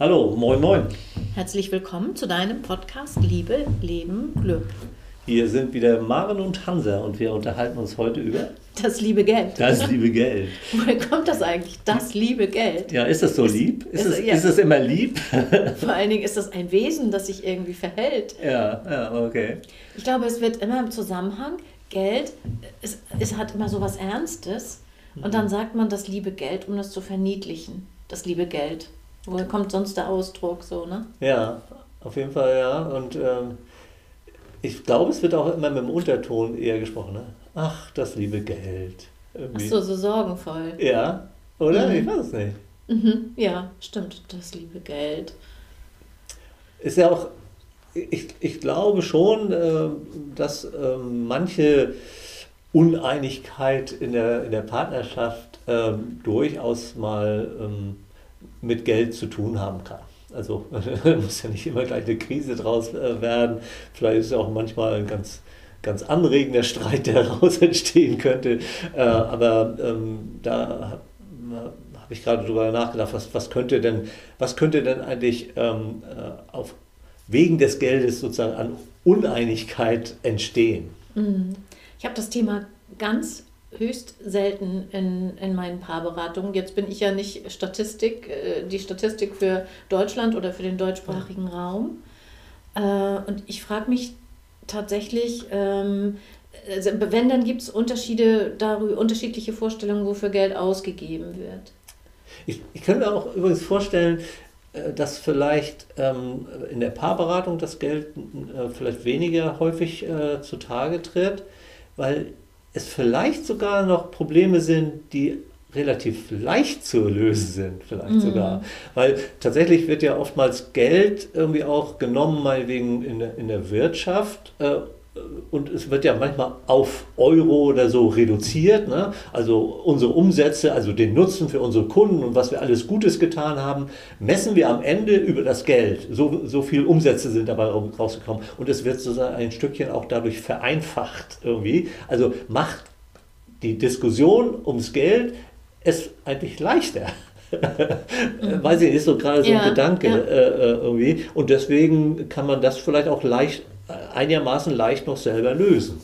Hallo, moin, moin. Herzlich willkommen zu deinem Podcast Liebe, Leben, Glück. Hier sind wieder Maren und Hansa und wir unterhalten uns heute über das liebe Geld. Das liebe Geld. Woher kommt das eigentlich? Das liebe Geld. Ja, ist das so ist, lieb? Ist, ist, es, ja. ist es immer lieb? Vor allen Dingen ist das ein Wesen, das sich irgendwie verhält. Ja, ja, okay. Ich glaube, es wird immer im Zusammenhang, Geld, es, es hat immer so was Ernstes. Und dann sagt man das liebe Geld, um das zu verniedlichen. Das liebe Geld. Woher kommt sonst der Ausdruck so, ne? Ja, auf jeden Fall, ja. Und ähm, ich glaube, es wird auch immer mit dem Unterton eher gesprochen. Ne? Ach, das liebe Geld. Irgendwie. Ach so, so sorgenvoll. Ja, oder? Mhm. Ich weiß es nicht. Mhm. Ja, stimmt, das liebe Geld. Ist ja auch, ich, ich glaube schon, äh, dass äh, manche Uneinigkeit in der, in der Partnerschaft äh, durchaus mal ähm, mit Geld zu tun haben kann. Also muss ja nicht immer gleich eine Krise draus äh, werden. Vielleicht ist es auch manchmal ein ganz, ganz anregender Streit, der daraus entstehen könnte. Äh, aber ähm, da habe ich gerade drüber nachgedacht, was, was, könnte denn, was könnte denn eigentlich ähm, äh, auf wegen des Geldes sozusagen an Uneinigkeit entstehen? Mhm. Ich habe das Thema ganz höchst selten in, in meinen Paarberatungen. Jetzt bin ich ja nicht Statistik, äh, die Statistik für Deutschland oder für den deutschsprachigen Raum. Äh, und ich frage mich tatsächlich, ähm, also wenn, dann gibt es Unterschiede darüber, unterschiedliche Vorstellungen, wofür Geld ausgegeben wird. Ich, ich kann mir auch übrigens vorstellen, äh, dass vielleicht ähm, in der Paarberatung das Geld äh, vielleicht weniger häufig äh, zutage tritt, weil es vielleicht sogar noch Probleme sind, die relativ leicht zu lösen sind, vielleicht mhm. sogar. Weil tatsächlich wird ja oftmals Geld irgendwie auch genommen, mal wegen in der, in der Wirtschaft, äh, und es wird ja manchmal auf Euro oder so reduziert. Ne? Also unsere Umsätze, also den Nutzen für unsere Kunden und was wir alles Gutes getan haben, messen wir am Ende über das Geld. So, so viel Umsätze sind dabei rausgekommen. Und es wird sozusagen ein Stückchen auch dadurch vereinfacht irgendwie. Also macht die Diskussion ums Geld es eigentlich leichter. Weiß ich, ist so gerade so ein ja, Gedanke ja. äh, irgendwie. Und deswegen kann man das vielleicht auch leicht einigermaßen leicht noch selber lösen.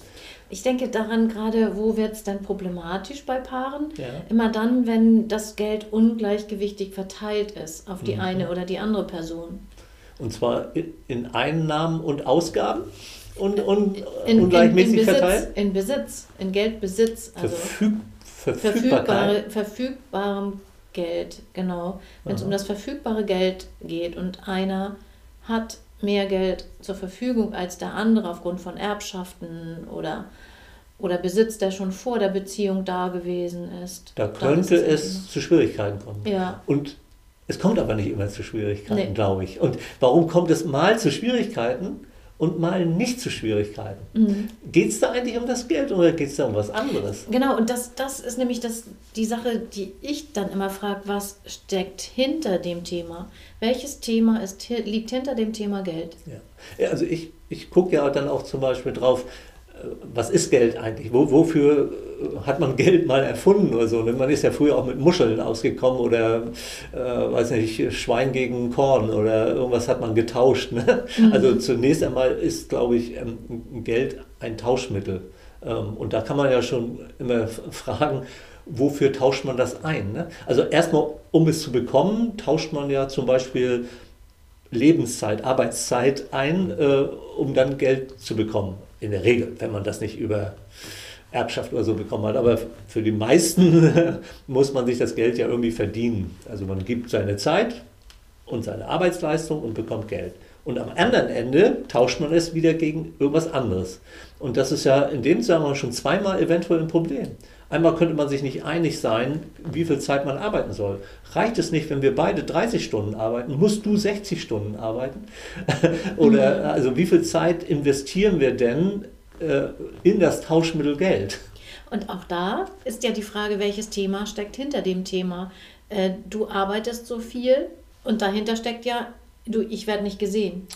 Ich denke daran gerade, wo wird es denn problematisch bei Paaren? Ja. Immer dann, wenn das Geld ungleichgewichtig verteilt ist auf die mhm. eine oder die andere Person. Und zwar in Einnahmen und Ausgaben und, und in, ungleichmäßig in, in Besitz, verteilt? In Besitz, in Geldbesitz. Also Verfüg, verfügbare, verfügbarem Geld, genau. Wenn es um das verfügbare Geld geht und einer hat mehr Geld zur Verfügung als der andere aufgrund von Erbschaften oder, oder Besitz, der schon vor der Beziehung da gewesen ist. Da könnte es, es zu Schwierigkeiten kommen. Ja. Und es kommt aber nicht immer zu Schwierigkeiten, nee. glaube ich. Und warum kommt es mal zu Schwierigkeiten? Und mal nicht zu Schwierigkeiten. Mhm. Geht es da eigentlich um das Geld oder geht es da um was anderes? Genau, und das, das ist nämlich das, die Sache, die ich dann immer frage, was steckt hinter dem Thema? Welches Thema ist, liegt hinter dem Thema Geld? Ja, also ich, ich gucke ja dann auch zum Beispiel drauf, was ist Geld eigentlich? Wo, wofür hat man Geld mal erfunden oder so? Ne? Man ist ja früher auch mit Muscheln ausgekommen oder, äh, weiß nicht, Schwein gegen Korn oder irgendwas hat man getauscht. Ne? Mhm. Also zunächst einmal ist, glaube ich, ähm, Geld ein Tauschmittel. Ähm, und da kann man ja schon immer fragen, wofür tauscht man das ein? Ne? Also erstmal, um es zu bekommen, tauscht man ja zum Beispiel Lebenszeit, Arbeitszeit ein, äh, um dann Geld zu bekommen in der Regel, wenn man das nicht über Erbschaft oder so bekommen hat. Aber für die meisten muss man sich das Geld ja irgendwie verdienen. Also man gibt seine Zeit und seine Arbeitsleistung und bekommt Geld. Und am anderen Ende tauscht man es wieder gegen irgendwas anderes. Und das ist ja in dem Zusammenhang schon zweimal eventuell ein Problem. Einmal könnte man sich nicht einig sein, wie viel Zeit man arbeiten soll. Reicht es nicht, wenn wir beide 30 Stunden arbeiten? Musst du 60 Stunden arbeiten? Oder mhm. also wie viel Zeit investieren wir denn äh, in das Tauschmittel Geld? Und auch da ist ja die Frage, welches Thema steckt hinter dem Thema. Äh, du arbeitest so viel und dahinter steckt ja, du, ich werde nicht gesehen.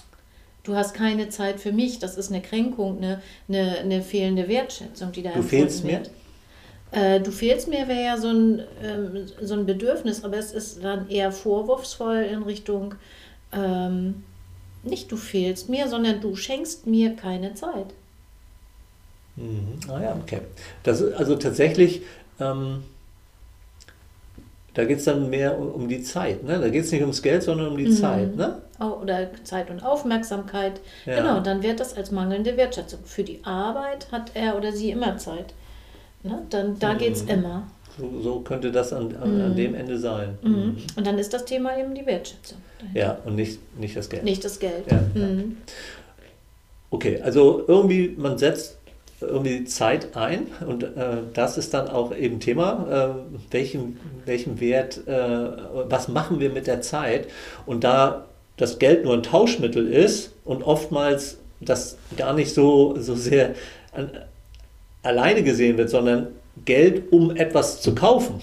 Du hast keine Zeit für mich. Das ist eine Kränkung, eine, eine, eine fehlende Wertschätzung, die da Du fehlst mir? Äh, du fehlst mir wäre ja so ein, ähm, so ein Bedürfnis, aber es ist dann eher vorwurfsvoll in Richtung, ähm, nicht du fehlst mir, sondern du schenkst mir keine Zeit. Mhm. Ah ja, okay. Das also tatsächlich, ähm, da geht es dann mehr um, die Zeit. Ne? Da geht es nicht ums Geld, sondern um die mhm. Zeit. Ne? Oder Zeit und Aufmerksamkeit. Ja. Genau, dann wird das als mangelnde Wertschätzung. Für die Arbeit hat er oder sie immer Zeit. Ne? Dann, da mhm. geht es immer. So, so, könnte das an, an, an, mhm. dem Ende sein. Mhm. mhm. Und dann ist das Thema eben die Wertschätzung. Dahinter. Ja, und nicht, nicht das Geld. Nicht das Geld. Ja, ja. Mhm. Okay, also irgendwie, man setzt irgendwie Zeit ein und äh, das ist dann auch eben Thema, äh, welchen, welchen Wert, äh, was machen wir mit der Zeit und da das Geld nur ein Tauschmittel ist und oftmals das gar nicht so, so sehr an, alleine gesehen wird, sondern Geld, um etwas zu kaufen.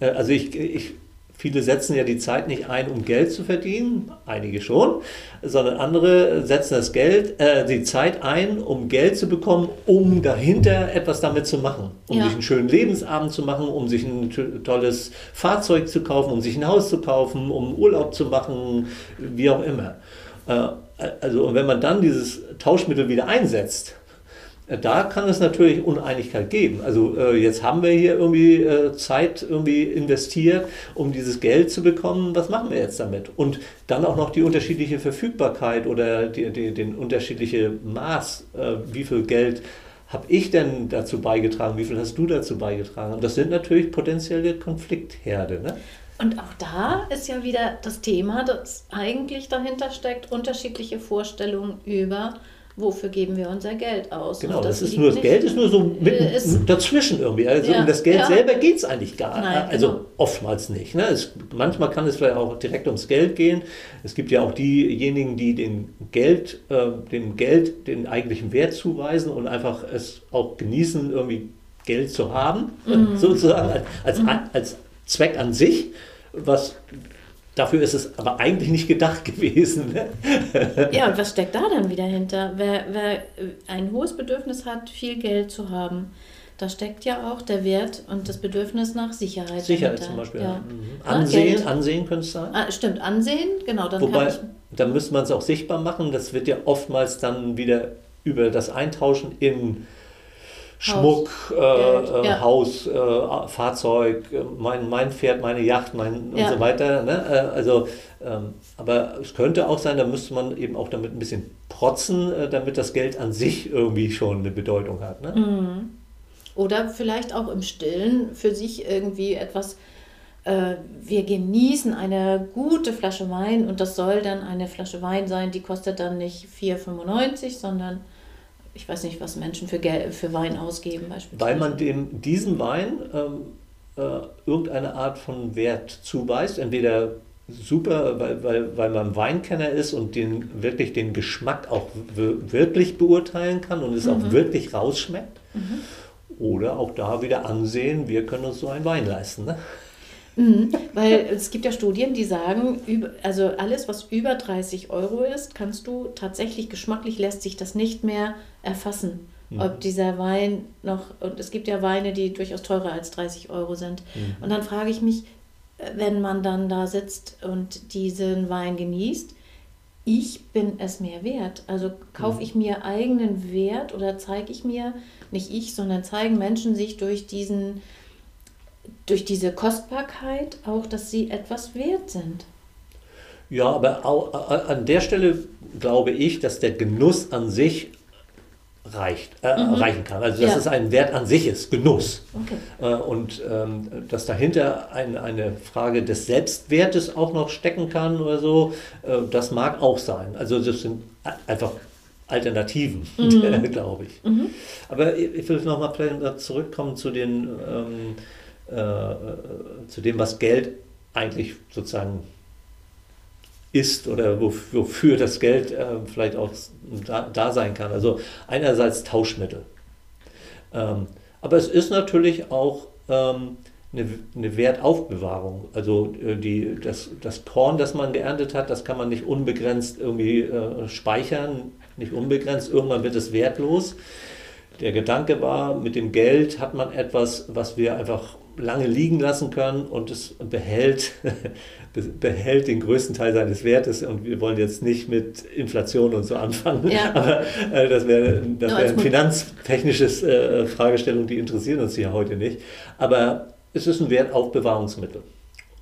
Äh, also ich, ich Viele setzen ja die Zeit nicht ein, um Geld zu verdienen, einige schon, sondern andere setzen das Geld, äh, die Zeit ein, um Geld zu bekommen, um dahinter etwas damit zu machen, um ja. sich einen schönen Lebensabend zu machen, um sich ein tolles Fahrzeug zu kaufen, um sich ein Haus zu kaufen, um Urlaub zu machen, wie auch immer. Äh, also und wenn man dann dieses Tauschmittel wieder einsetzt, da kann es natürlich Uneinigkeit geben. Also äh, jetzt haben wir hier irgendwie äh, Zeit irgendwie investiert, um dieses Geld zu bekommen. Was machen wir jetzt damit? Und dann auch noch die unterschiedliche Verfügbarkeit oder die, die, den unterschiedliche Maß, äh, wie viel Geld habe ich denn dazu beigetragen, wie viel hast du dazu beigetragen? Und das sind natürlich potenzielle Konfliktherde. Ne? Und auch da ist ja wieder das Thema, das eigentlich dahinter steckt, unterschiedliche Vorstellungen über wofür geben wir unser Geld aus? Genau, das, das ist nur, das Geld ist nur so mitten ist, dazwischen irgendwie. Also ja, um das Geld ja. selber geht es eigentlich gar nicht. Also genau. oftmals nicht. Ne? Es, manchmal kann es vielleicht auch direkt ums Geld gehen. Es gibt ja auch diejenigen, die den Geld, äh, dem Geld den eigentlichen Wert zuweisen und einfach es auch genießen, irgendwie Geld zu haben, mhm. sozusagen als, mhm. als Zweck an sich, was Dafür ist es aber eigentlich nicht gedacht gewesen. Ne? ja, und was steckt da dann wieder hinter? Wer, wer ein hohes Bedürfnis hat, viel Geld zu haben, da steckt ja auch der Wert und das Bedürfnis nach Sicherheit. Sicherheit dahinter. zum Beispiel. Ja. Mhm. Ansehen, ja, Ansehen könnte es sein. Ah, stimmt, Ansehen, genau. Dann Wobei, da müsste man es auch sichtbar machen. Das wird ja oftmals dann wieder über das Eintauschen in Schmuck, Haus, äh, ja. Haus äh, Fahrzeug, mein, mein Pferd, meine Yacht mein, ja. und so weiter. Ne? Äh, also, ähm, aber es könnte auch sein, da müsste man eben auch damit ein bisschen protzen, äh, damit das Geld an sich irgendwie schon eine Bedeutung hat. Ne? Mhm. Oder vielleicht auch im Stillen für sich irgendwie etwas äh, wir genießen eine gute Flasche Wein und das soll dann eine Flasche Wein sein, die kostet dann nicht 4,95, sondern ich weiß nicht, was Menschen für, Geld, für Wein ausgeben beispielsweise. Weil man dem, diesem Wein ähm, äh, irgendeine Art von Wert zuweist, entweder super, weil, weil, weil man Weinkenner ist und den, wirklich den Geschmack auch wirklich beurteilen kann und es mhm. auch wirklich rausschmeckt. Mhm. Oder auch da wieder ansehen, wir können uns so einen Wein leisten. Ne? Mhm, weil es gibt ja Studien, die sagen, also alles, was über 30 Euro ist, kannst du tatsächlich geschmacklich lässt sich das nicht mehr erfassen. Mhm. Ob dieser Wein noch, und es gibt ja Weine, die durchaus teurer als 30 Euro sind. Mhm. Und dann frage ich mich, wenn man dann da sitzt und diesen Wein genießt, ich bin es mir wert. Also kaufe mhm. ich mir eigenen Wert oder zeige ich mir, nicht ich, sondern zeigen Menschen sich durch diesen durch diese Kostbarkeit auch, dass sie etwas wert sind. Ja, aber auch, an der Stelle glaube ich, dass der Genuss an sich reicht, äh, mhm. reichen kann. Also dass ja. es ein Wert an sich ist, Genuss. Okay. Äh, und ähm, dass dahinter ein, eine Frage des Selbstwertes auch noch stecken kann oder so, äh, das mag auch sein. Also das sind einfach Alternativen, mhm. glaube ich. Mhm. Aber ich will nochmal zurückkommen zu den ähm, äh, zu dem, was Geld eigentlich sozusagen ist oder wofür das Geld äh, vielleicht auch da, da, sein kann. Also einerseits Tauschmittel. Ähm, aber es ist natürlich auch ähm, eine, eine, Wertaufbewahrung. Also äh, die, das, das Korn, das man geerntet hat, das kann man nicht unbegrenzt irgendwie äh, speichern, nicht unbegrenzt. Irgendwann wird es wertlos. der Gedanke war, mit dem Geld hat man etwas, was wir einfach lange liegen lassen können und es behält, behält den größten Teil seines Wertes und wir wollen jetzt nicht mit Inflation und so anfangen, ja. aber äh, das wäre das wär eine finanztechnisches äh, Fragestellung, die interessieren uns hier heute nicht. Aber es ist ein Wertaufbewahrungsmittel.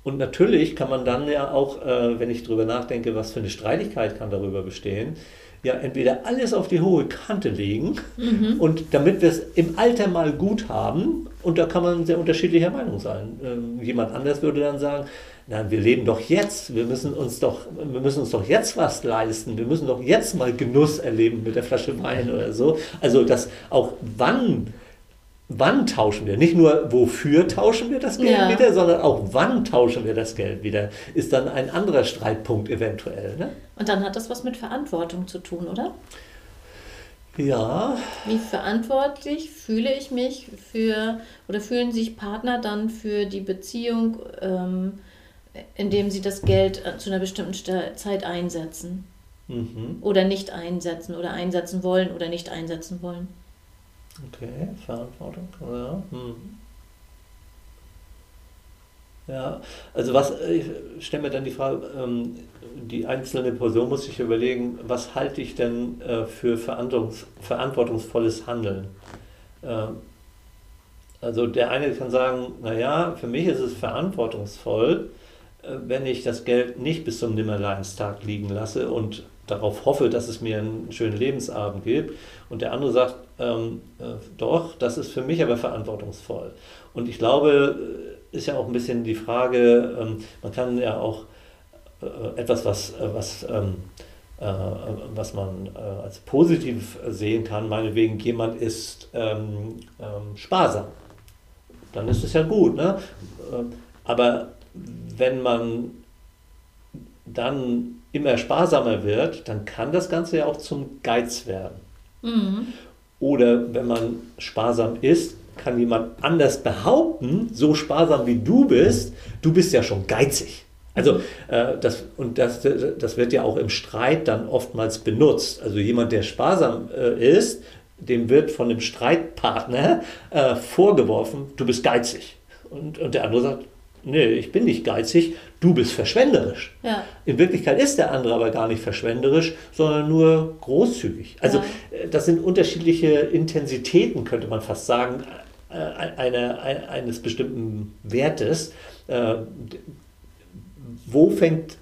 Und natürlich kann man dann ja auch, äh, wenn ich darüber nachdenke, was für eine Streitigkeit kann darüber bestehen, ja entweder alles auf die hohe Kante legen mhm. und damit wir es im Alter mal gut haben, und da kann man sehr unterschiedlicher Meinung sein. Ähm, jemand anders würde dann sagen, Nein, wir leben doch jetzt. Wir müssen uns doch, wir müssen uns doch jetzt was leisten. Wir müssen doch jetzt mal Genuss erleben mit der Flasche Wein oder so. Also das auch wann wann tauschen wir? Nicht nur wofür tauschen wir das Geld ja. wieder, sondern auch wann tauschen wir das Geld wieder, ist dann ein anderer Streitpunkt eventuell. Ne? Und dann hat das was mit Verantwortung zu tun, oder? Ja. Wie verantwortlich fühle ich mich für oder fühlen sich Partner dann für die Beziehung, ähm, indem sie das Geld äh, zu einer bestimmten Zeit einsetzen? Mhm. Oder nicht einsetzen oder einsetzen wollen oder nicht einsetzen wollen? Okay, Verantwortung, ja. Hm. Ja, also was, ich stelle mir dann die Frage, ähm, die einzelne Person muss sich überlegen, was halte ich denn äh, für verantwortungs verantwortungsvolles Handeln? Ähm, also der eine kann sagen, naja, für mich ist es verantwortungsvoll, äh, wenn ich das Geld nicht bis zum Nimmerleinstag liegen lasse und darauf hoffe, dass es mir einen schönen Lebensabend gibt. Und der andere sagt, ähm, äh, doch, das ist für mich aber verantwortungsvoll. Und ich glaube, äh, ist ja auch ein bisschen die Frage, ähm, man kann ja auch äh, etwas, was, äh, was, ähm, äh, was man äh, als positiv sehen kann, meinetwegen jemand ist ähm, ähm, sparsam, dann ist es ja gut. Ne? Aber wenn man dann immer sparsamer wird, dann kann das Ganze ja auch zum Geiz werden. Mhm. Oder wenn man sparsam ist, kann jemand anders behaupten, so sparsam wie du bist, du bist ja schon geizig. Also äh, das, und das, das wird ja auch im Streit dann oftmals benutzt. Also jemand, der sparsam äh, ist, dem wird von dem Streitpartner äh, vorgeworfen, du bist geizig. Und, und der andere sagt, nee, ich bin nicht geizig, du bist verschwenderisch. Ja. In Wirklichkeit ist der andere aber gar nicht verschwenderisch, sondern nur großzügig. Also ja. Äh, das sind unterschiedliche Intensitäten, könnte man fast sagen, äh, eine, eines bestimmten Wertes. Äh, wo fängt,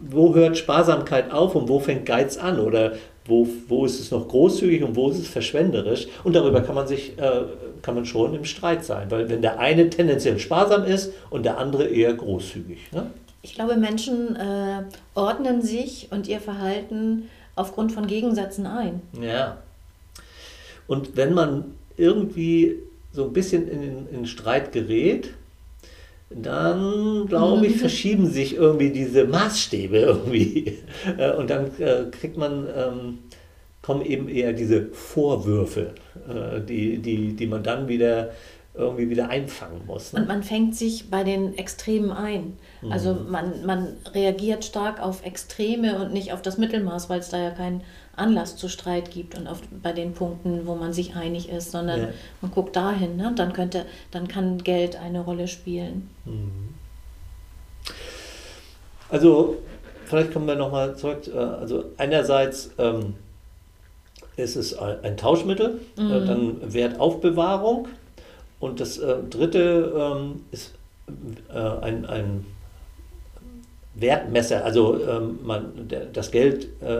wo hört Sparsamkeit auf und wo fängt Geiz an? Oder wo, wo ist es noch großzügig und wo ist es verschwenderisch? Und darüber kann man sich, äh, kann man schon im Streit sein, weil wenn der eine tendenziell sparsam ist und der andere eher großzügig. Ne? Ich glaube, Menschen äh, ordnen sich und ihr Verhalten aufgrund von Gegensätzen ein. Ja. Und wenn man irgendwie so ein bisschen in, in den Streit gerät, dann glaube ich, verschieben sich irgendwie diese Maßstäbe irgendwie. Äh, und dann äh, kriegt man, ähm, kommen eben eher diese Vorwürfe, äh, die, die, die man dann wieder irgendwie wieder einfangen muss. Ne? Und man fängt sich bei den Extremen ein. Also mhm. man, man reagiert stark auf Extreme und nicht auf das Mittelmaß, weil es da ja keinen Anlass zu Streit gibt und auf, bei den Punkten, wo man sich einig ist, sondern ja. man guckt dahin, ne? dann könnte, dann kann Geld eine Rolle spielen. Mhm. Also vielleicht kommen wir nochmal zurück. Äh, also einerseits ähm, ist es ein Tauschmittel, äh, mhm. dann Wertaufbewahrung und das äh, dritte ähm, ist äh, ein, ein Wertmesser, also ähm, man, der, das Geld äh,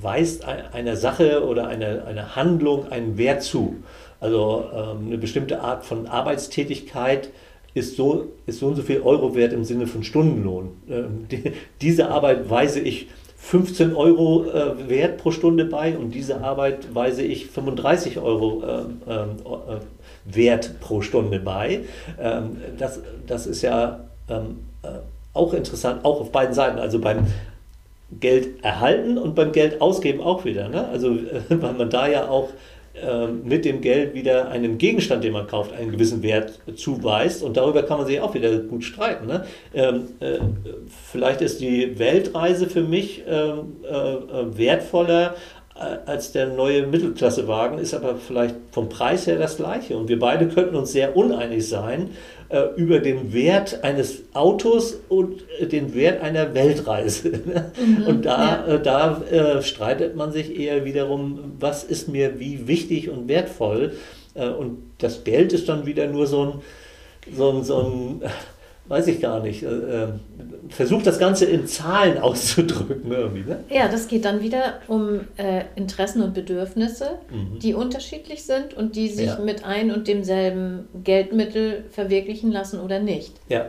weist einer Sache oder einer, einer Handlung einen Wert zu. Also ähm, eine bestimmte Art von Arbeitstätigkeit ist so, ist so und so viel Euro wert im Sinne von Stundenlohn. Ähm, die, diese Arbeit weise ich 15 Euro äh, Wert pro Stunde bei und diese Arbeit weise ich 35 Euro äh, äh, Wert pro Stunde bei. Ähm, das, das ist ja ähm, äh, auch interessant, auch auf beiden Seiten. Also beim Geld erhalten und beim Geld ausgeben auch wieder. Ne? Also weil man da ja auch mit dem Geld wieder einem Gegenstand, den man kauft, einen gewissen Wert zuweist. Und darüber kann man sich auch wieder gut streiten. Ne? Ähm, äh, vielleicht ist die Weltreise für mich ähm, äh, äh, wertvoller als der neue Mittelklassewagen, ist aber vielleicht vom Preis her das gleiche. Und wir beide könnten uns sehr uneinig sein äh, über den Wert eines Autos und äh, den Wert einer Weltreise. Mhm, und da, ja. äh, da äh, streitet man sich eher wiederum, was ist mir wie wichtig und wertvoll. Äh, und das Geld ist dann wieder nur so ein, so ein, so ein weiß ich gar nicht, äh, äh, versucht das Ganze in Zahlen auszudrücken. Irgendwie, ne? Ja, das geht dann wieder um äh, Interessen und Bedürfnisse, mhm. die unterschiedlich sind und die sich ja. mit ein und demselben Geldmittel verwirklichen lassen oder nicht. Ja.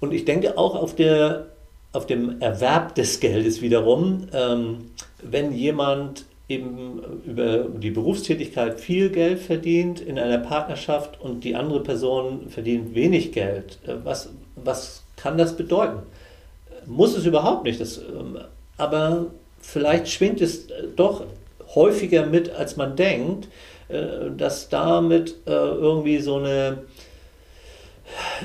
Und ich denke auch auf, der, auf dem Erwerb des Geldes wiederum, ähm, wenn jemand eben über die Berufstätigkeit viel Geld verdient in einer Partnerschaft und die andere Person verdient wenig Geld. Äh, was, was kann das bedeuten? Muss es überhaupt nicht. Das, ähm, aber vielleicht schwingt es äh, doch häufiger mit, als man denkt, äh, dass damit irgendwie so eine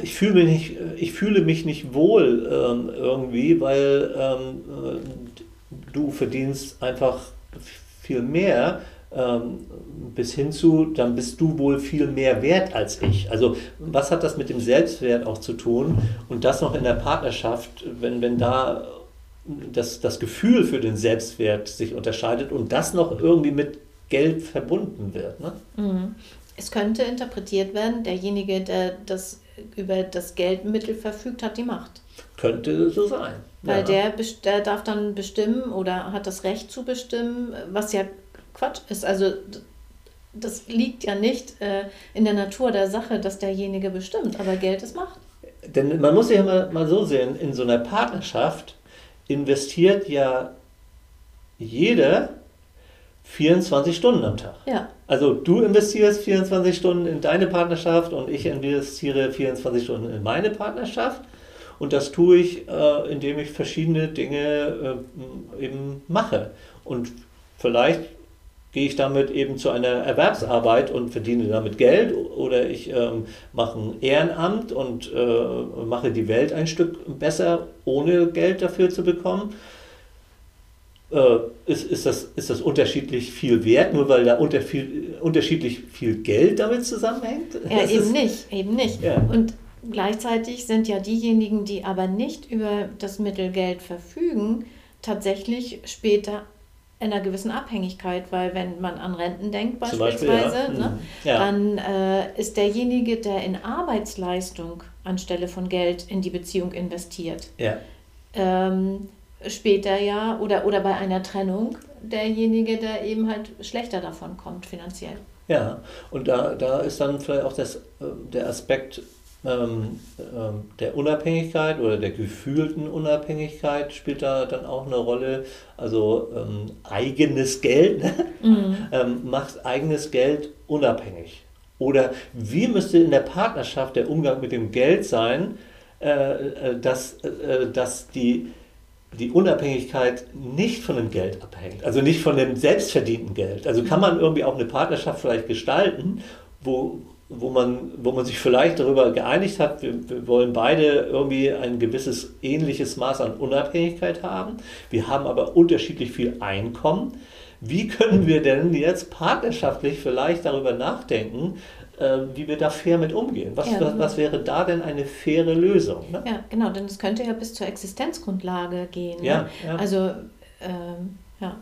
ich fühle mich nicht, ich fühle mich nicht wohl ähm, irgendwie, weil ähm, du verdienst einfach viel mehr, ähm, bis hin zu, dann bist du wohl viel mehr wert als ich. Also was hat das mit dem Selbstwert auch zu tun? Und das noch in der Partnerschaft, wenn, wenn da das, das Gefühl für den Selbstwert sich unterscheidet und das noch irgendwie mit Geld verbunden wird. Ne? Mhm. Es könnte interpretiert werden, derjenige, der das über das Geldmittel verfügt, hat die Macht. Könnte so sein. Weil ja. der, der darf dann bestimmen oder hat das Recht zu bestimmen, was ja Quatsch ist. Also das liegt ja nicht äh, in der Natur der Sache, dass derjenige bestimmt, aber Geld ist Macht. Denn man muss ja mal, mal so sehen, in so einer Partnerschaft investiert ja jeder 24 Stunden am Tag. Ja. Also du investierst 24 Stunden in deine Partnerschaft und ich investiere 24 Stunden in meine Partnerschaft. Und das tue ich, äh, indem ich verschiedene Dinge äh, eben mache. Und vielleicht gehe ich damit eben zu einer Erwerbsarbeit und verdiene damit Geld oder ich ähm, mache ein Ehrenamt und äh, mache die Welt ein Stück besser, ohne Geld dafür zu bekommen. Äh, ist, ist, das, ist das unterschiedlich viel wert, nur weil da unter viel, unterschiedlich viel Geld damit zusammenhängt? Ja, das eben nicht, eben nicht. Ja. Und Gleichzeitig sind ja diejenigen, die aber nicht über das Mittel Geld verfügen, tatsächlich später in einer gewissen Abhängigkeit, weil wenn man an Renten denkt beispielsweise, Beispiel, ja. ne, mhm. ja. dann äh, ist derjenige, der in Arbeitsleistung anstelle von Geld in die Beziehung investiert, ja. ähm, später ja oder, oder bei einer Trennung derjenige, der eben halt schlechter davon kommt finanziell. Ja, und da, da ist dann vielleicht auch das, äh, der Aspekt ähm, ähm, der Unabhängigkeit oder der gefühlten Unabhängigkeit spielt da dann auch eine Rolle. Also ähm, eigenes Geld ne? mhm. ähm, macht eigenes Geld unabhängig. Oder wie müsste in der Partnerschaft der Umgang mit dem Geld sein, äh, äh dass, äh, dass die, die Unabhängigkeit nicht von dem Geld abhängt, also nicht von dem selbstverdienten Geld. Also kann man irgendwie auch eine Partnerschaft vielleicht gestalten, wo, wo man, wo man sich vielleicht darüber geeinigt hat, wir, wir, wollen beide irgendwie ein gewisses ähnliches Maß an Unabhängigkeit haben. Wir haben aber unterschiedlich viel Einkommen. Wie können wir denn jetzt partnerschaftlich vielleicht darüber nachdenken, äh, wie wir da fair mit umgehen? Was, ja, was, was, wäre da denn eine faire Lösung? Ne? Ja, genau, denn es könnte ja bis zur Existenzgrundlage gehen. Ja, ne? ja. Also, ähm, ja,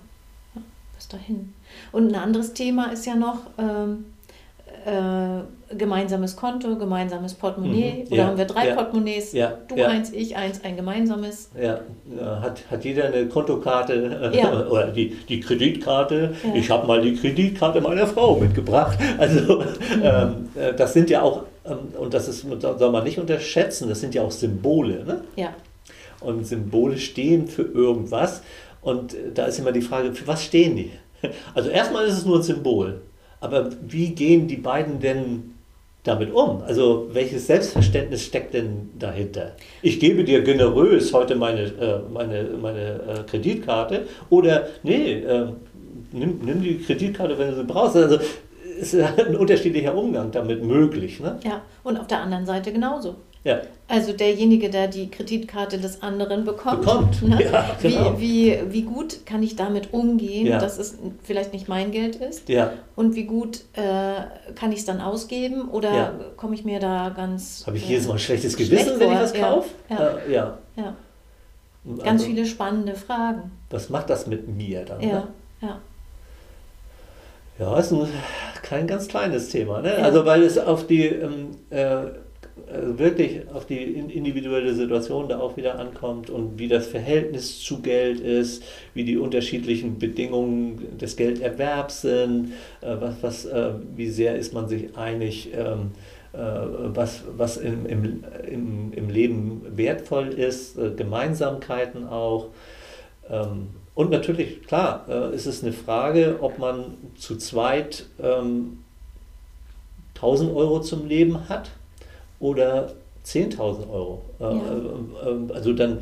bis dahin. Und ein anderes Thema ist ja noch, ähm, äh, gemeinsames Konto, gemeinsames Portemonnaie. Mhm. Oder ja, haben wir drei ja, Portemonnaies? Ja, du eins, ich eins, ein gemeinsames. Ja, hat, hat jeder eine Kontokarte äh, oder die, die Kreditkarte. Ich habe mal die Kreditkarte meiner Frau mitgebracht. Also mhm. ähm, äh, das sind ja auch, ähm, und das ist, soll man nicht unterschätzen, das sind ja auch Symbole. Ne? Ja. Und Symbole stehen für irgendwas. Und da ist immer die Frage, für was stehen die? Also erstmal ist es nur ein Symbol. Aber wie gehen die beiden denn damit um? Also welches Selbstverständnis steckt denn dahinter? Ich gebe dir generös heute meine, äh, meine, meine äh, Kreditkarte oder nee, äh, nimm, nimm die Kreditkarte, wenn du sie brauchst. Also es ist ein unterschiedlicher Umgang damit möglich. Ne? Ja, und auf der anderen Seite genauso. Ja. Also derjenige, der die Kreditkarte des anderen bekommt. Bekommt, Ne? ja, genau. wie, wie, wie gut kann ich damit umgehen, Ja. dass es vielleicht nicht mein Geld ist? Ja, Und wie gut äh, kann ich es dann ausgeben? Oder Ja. komme ich mir da ganz. habe ich äh, jedes Mal ein schlechtes schlecht Gewissen, wenn ich was ja, kaufe? ja. Äh, ja. Ja, Und ganz also, viele spannende Fragen. Was macht das mit mir dann? Ja, Ne? ja. Ja, ist ein, kein ganz kleines Thema. Ne? Also weil es auf die ähm, äh, also wirklich auf die in- individuelle Situation da auch wieder ankommt und wie das Verhältnis zu Geld ist, wie die unterschiedlichen Bedingungen des Gelderwerbs sind, äh, was, was, äh, wie sehr ist man sich einig, ähm, äh, was, was im, im, im, im Leben wertvoll ist, Gemeinsamkeiten auch. Ähm, und natürlich, klar, ist es eine Frage, ob man zu zweit ähm, 1000 Euro zum Leben hat oder 10.000 Euro. Äh, Ja. äh, äh, also dann,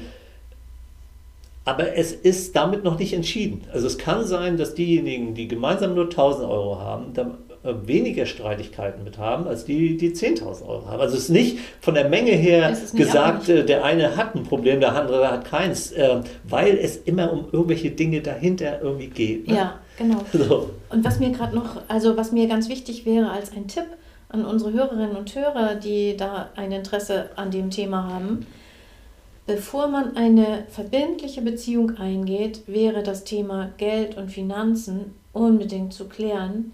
aber es ist damit noch nicht entschieden. Also es kann sein, dass diejenigen, die gemeinsam nur 1000 Euro haben, dann weniger Streitigkeiten mit haben, als die, die 10.000 Euro haben. Also es ist nicht von der Menge her gesagt, der eine hat ein Problem, der andere hat keins, weil es immer um irgendwelche Dinge dahinter irgendwie geht. Ne? Ja, genau. So. Und was mir gerade noch, also was mir ganz wichtig wäre als ein Tipp an unsere Hörerinnen und Hörer, die da ein Interesse an dem Thema haben, bevor man eine verbindliche Beziehung eingeht, wäre das Thema Geld und Finanzen unbedingt zu klären,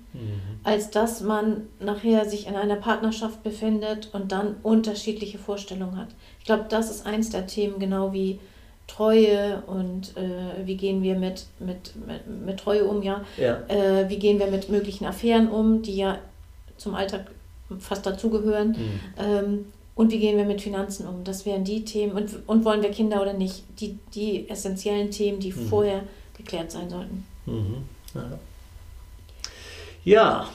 als dass man nachher sich in einer Partnerschaft befindet und dann unterschiedliche Vorstellungen hat. Ich glaube, das ist eins der Themen, genau wie Treue und äh, wie gehen wir mit, mit, mit, mit Treue um, ja. Ja. Äh, wie gehen wir mit möglichen Affären um, die ja zum Alltag fast dazugehören. Mhm. Ähm, und wie gehen wir mit Finanzen um? Das wären die Themen. Und, und wollen wir Kinder oder nicht? Die, die essentiellen Themen, die Mhm. vorher geklärt sein sollten. Mhm. Ja, ja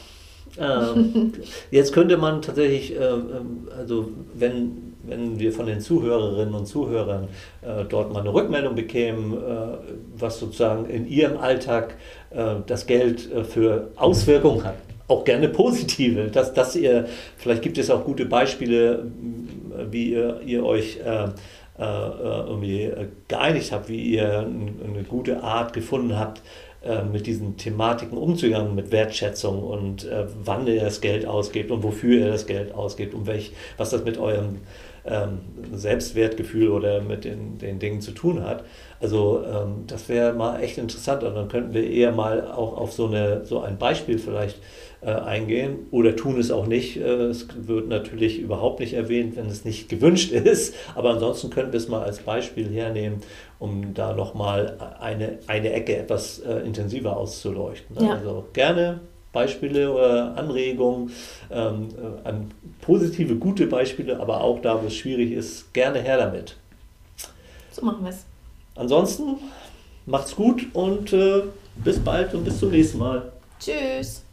ähm, jetzt könnte man tatsächlich, äh, ähm, also wenn, wenn wir von den Zuhörerinnen und Zuhörern äh, dort mal eine Rückmeldung bekämen, äh, was sozusagen in ihrem Alltag das Geld für Auswirkungen hat, auch gerne positive, dass, dass ihr, vielleicht gibt es auch gute Beispiele, wie ihr, ihr euch äh, äh, irgendwie geeinigt habt, wie ihr eine gute Art gefunden habt, äh, mit diesen Thematiken umzugehen, mit Wertschätzung und äh, wann ihr das Geld ausgebt und wofür ihr das Geld ausgebt und welch, was das mit eurem ähm, Selbstwertgefühl oder mit den, den Dingen zu tun hat. Also ähm, das wäre mal echt interessant und dann könnten wir eher mal auch auf so, eine, so ein Beispiel vielleicht äh, eingehen oder tun es auch nicht. Äh, es wird natürlich überhaupt nicht erwähnt, wenn es nicht gewünscht ist, aber ansonsten könnten wir es mal als Beispiel hernehmen, um da nochmal eine, eine Ecke etwas äh, intensiver auszuleuchten. Ja. Also gerne Beispiele oder Anregungen, ähm, äh, an positive, gute Beispiele, aber auch da, wo es schwierig ist, gerne her damit. So machen wir es. Ansonsten macht's gut und äh, bis bald und bis zum nächsten Mal. Tschüss.